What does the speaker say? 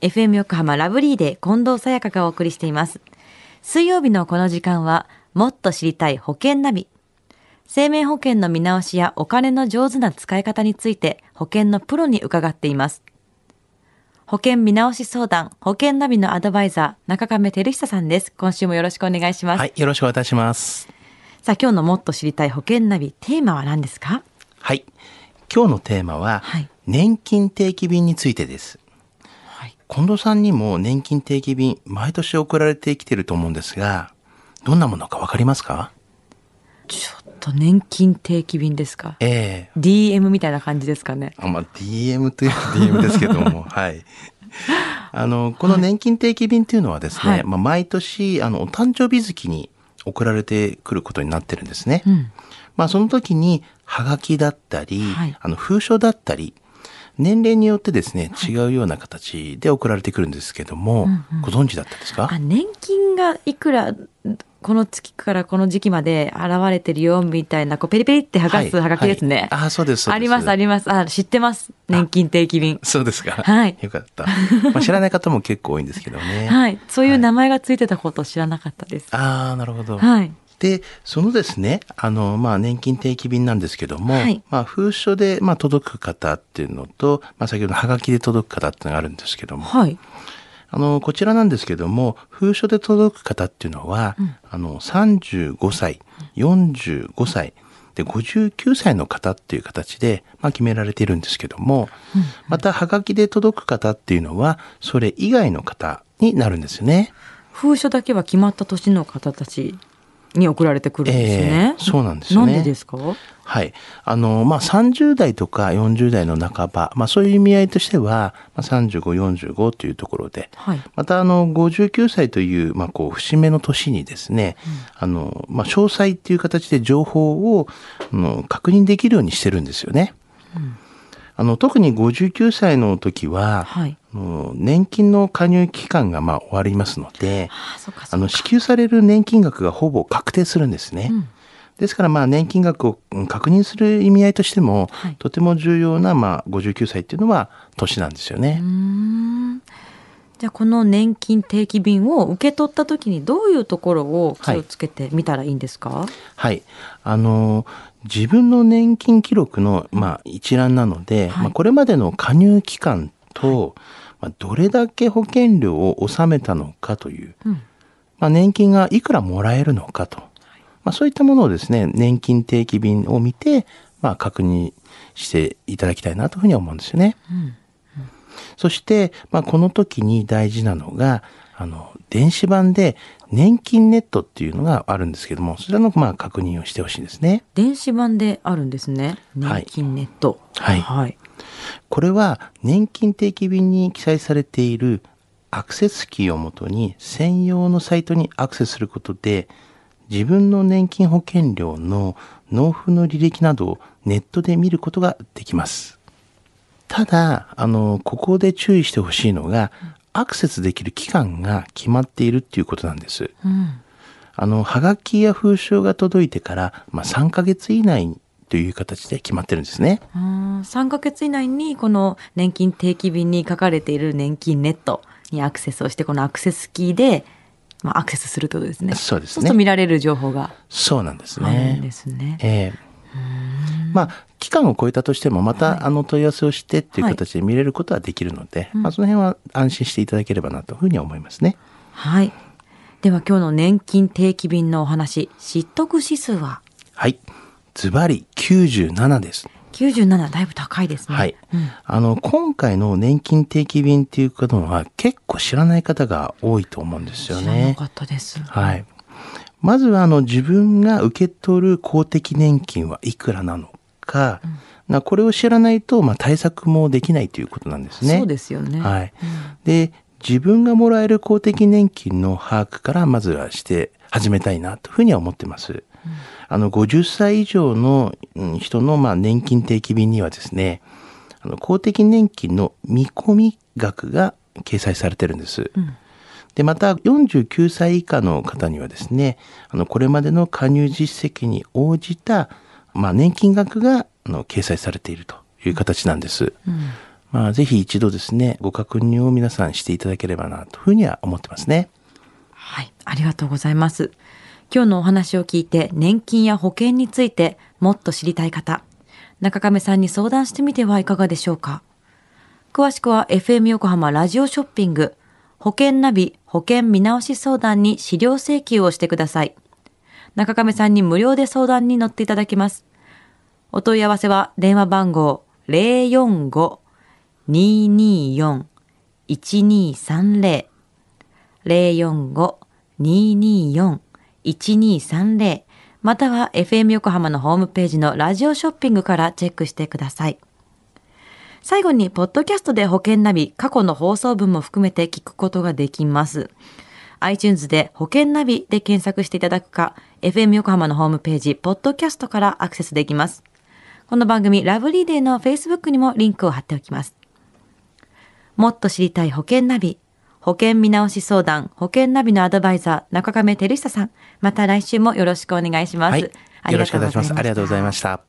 FM 横浜ラブリーで近藤沙耶香がお送りしています。水曜日のこの時間は、もっと知りたい保険ナビ。生命保険の見直しやお金の上手な使い方について保険のプロに伺っています。保険見直し相談、保険ナビのアドバイザー、中亀照久さんです。今週もよろしくお願いします。はい、よろしくお願いします。さあ、今日のもっと知りたい保険ナビ、テーマは何ですか？はい、今日のテーマは、はい年金定期便についてです。はい。近藤さんにも年金定期便、毎年送られてきてると思うんですが、どんなものかわかりますか？ちょっと年金定期便ですか？ええ ?DM みたいな感じですかね。あまあ、DM という DM ですけども、はい。あの、この年金定期便というのはですね、はいまあ、毎年、あの、お誕生日月に送られてくることになってるんですね。うん。まあその時に、はがきだったり、はいあの、封書だったり、年齢によってですね、違うような形で送られてくるんですけども、うんうんご存知だったですか？あ、年金がいくら、この月からこの時期まで現れてるよ、みたいな、こう、ペリペリって剥がすはがきですね。はいあ、そうです、そうです。あります、あります。あ、知ってます。年金定期便。そうですか。はいよかった。まあ、知らない方も結構多いんですけどね。はい。そういう名前がついてたことを知らなかったです。ああ、なるほど。はい。で、そのですね、あの、まあ、年金定期便なんですけども、はいまあ、封書で、まあ、届く方っていうのと、まあ、先ほどのハガキで届く方っていうのがあるんですけども、はい。あの、こちらなんですけども、封書で届く方っていうのは、うんあの、35歳、45歳、で、59歳の方っていう形で、まあ、決められているんですけども、また、はがきで届く方っていうのは、それ以外の方になるんですよね。封書だけは決まった年の方たちに送られてくるんですね。ええそうなんですよねなんでですか？はい。あの、まあ、30代とか40代の半ば、まあ、そういう意味合いとしては、まあ、35、45というところで、はい。また、あの、59歳という、まあ、こう、節目の年にですね、あの、まあ、詳細っていう形で情報を、あの確認できるようにしてるんですよね。あの、特に59歳の時は、はい。年金の加入期間が、まあ、終わりますので、あの、支給される年金額がほぼ確定するんですね。うんですから、まあ、年金額をうん確認する意味合いとしても、はいとても重要な、まあ、59歳っていうのは年なんですよね。じゃあこの年金定期便を受け取った時にどういうところを気をつけてみたらいいんですか、はい。あの、自分の年金記録の、まあ、一覧なので、はい。まあ、これまでの加入期間と、まあ、どれだけ保険料を納めたのかという、うん。まあ、年金がいくらもらえるのかと、まあ、そういったものをですね、年金定期便を見て、まあ、確認していただきたいなというふうに思うんですよね。うんそして、まあ、この時に大事なのが、あの、電子版で年金ネットっていうのがあるんですけども、そちらの、まあ、確認をしてほしいんですね。電子版であるんですね。はい。年金ネット。はい。はい、これは年金定期便に記載されているアクセスキーをもとに専用のサイトにアクセスすることで自分の年金保険料の納付の履歴などをネットで見ることができます。ただ、あの、ここで注意してほしいのが、アクセスできる期間が決まっているっていうことなんです。うんあの、はがきや封書が届いてから、まあ、3ヶ月以内という形で決まってるんですね。あー3ヶ月以内にこの年金定期便に書かれている年金ネットにアクセスをしてこのアクセスキーで、まあ、アクセスするってことですねそうですねそうすると見られる情報がそうなんですあるんね。ですね。ええまあ、期間を超えたとしても、また、はいあの、問い合わせをしてっていうはい形で見れることはできるので、うんまあ、その辺は安心していただければなというふうには思いますね。はい。では今日の年金定期便のお話、知得指数は？はい。ズバリ97です。97だいぶ高いですね。はいうんあの、今回の年金定期便っていうことは結構知らない方が多いと思うんですよね。知らなかったです。はい。まずは、あの、自分が受け取る公的年金はいくらなのか、なこれを知らないと、まあ、対策もできないということなんですね。そうですよね。はい。で、自分がもらえる公的年金の把握からまずはして始めたいなというふうには思ってます。あの、50歳以上のうん人のまあ年金定期便にはですね、あの公的年金の見込み額が掲載されてるんです。うんで、また49歳以下の方にはですね、あの、これまでの加入実績に応じた、まあ、年金額が、あの、掲載されているという形なんです。うんまあ、ぜひ一度ですね、ご確認を皆さんしていただければな、というふうには思ってますね。はい、ありがとうございます。今日のお話を聞いて、年金や保険についてもっと知りたい方、中亀さんに相談してみてはいかがでしょうか。詳しくは FM 横浜ラジオショッピング、保険ナビ保険見直し相談に資料請求をしてください。中亀さんに無料で相談に乗っていただきます。お問い合わせは電話番号045-224-1230 045-224-1230または FM 横浜のホームページのラジオショッピングからチェックしてください。最後に、ポッドキャストで保険ナビ、過去の放送分も含めて聞くことができます。iTunes で保険ナビで検索していただくか、FM 横浜のホームページ、ポッドキャストからアクセスできます。この番組、ラブリーデーの Facebook にもリンクを貼っておきます。もっと知りたい保険ナビ、保険見直し相談、保険ナビのアドバイザー、中亀照久さん。また来週もよろしくお願いします。はい。よろしくお願いします。ありがとうございました。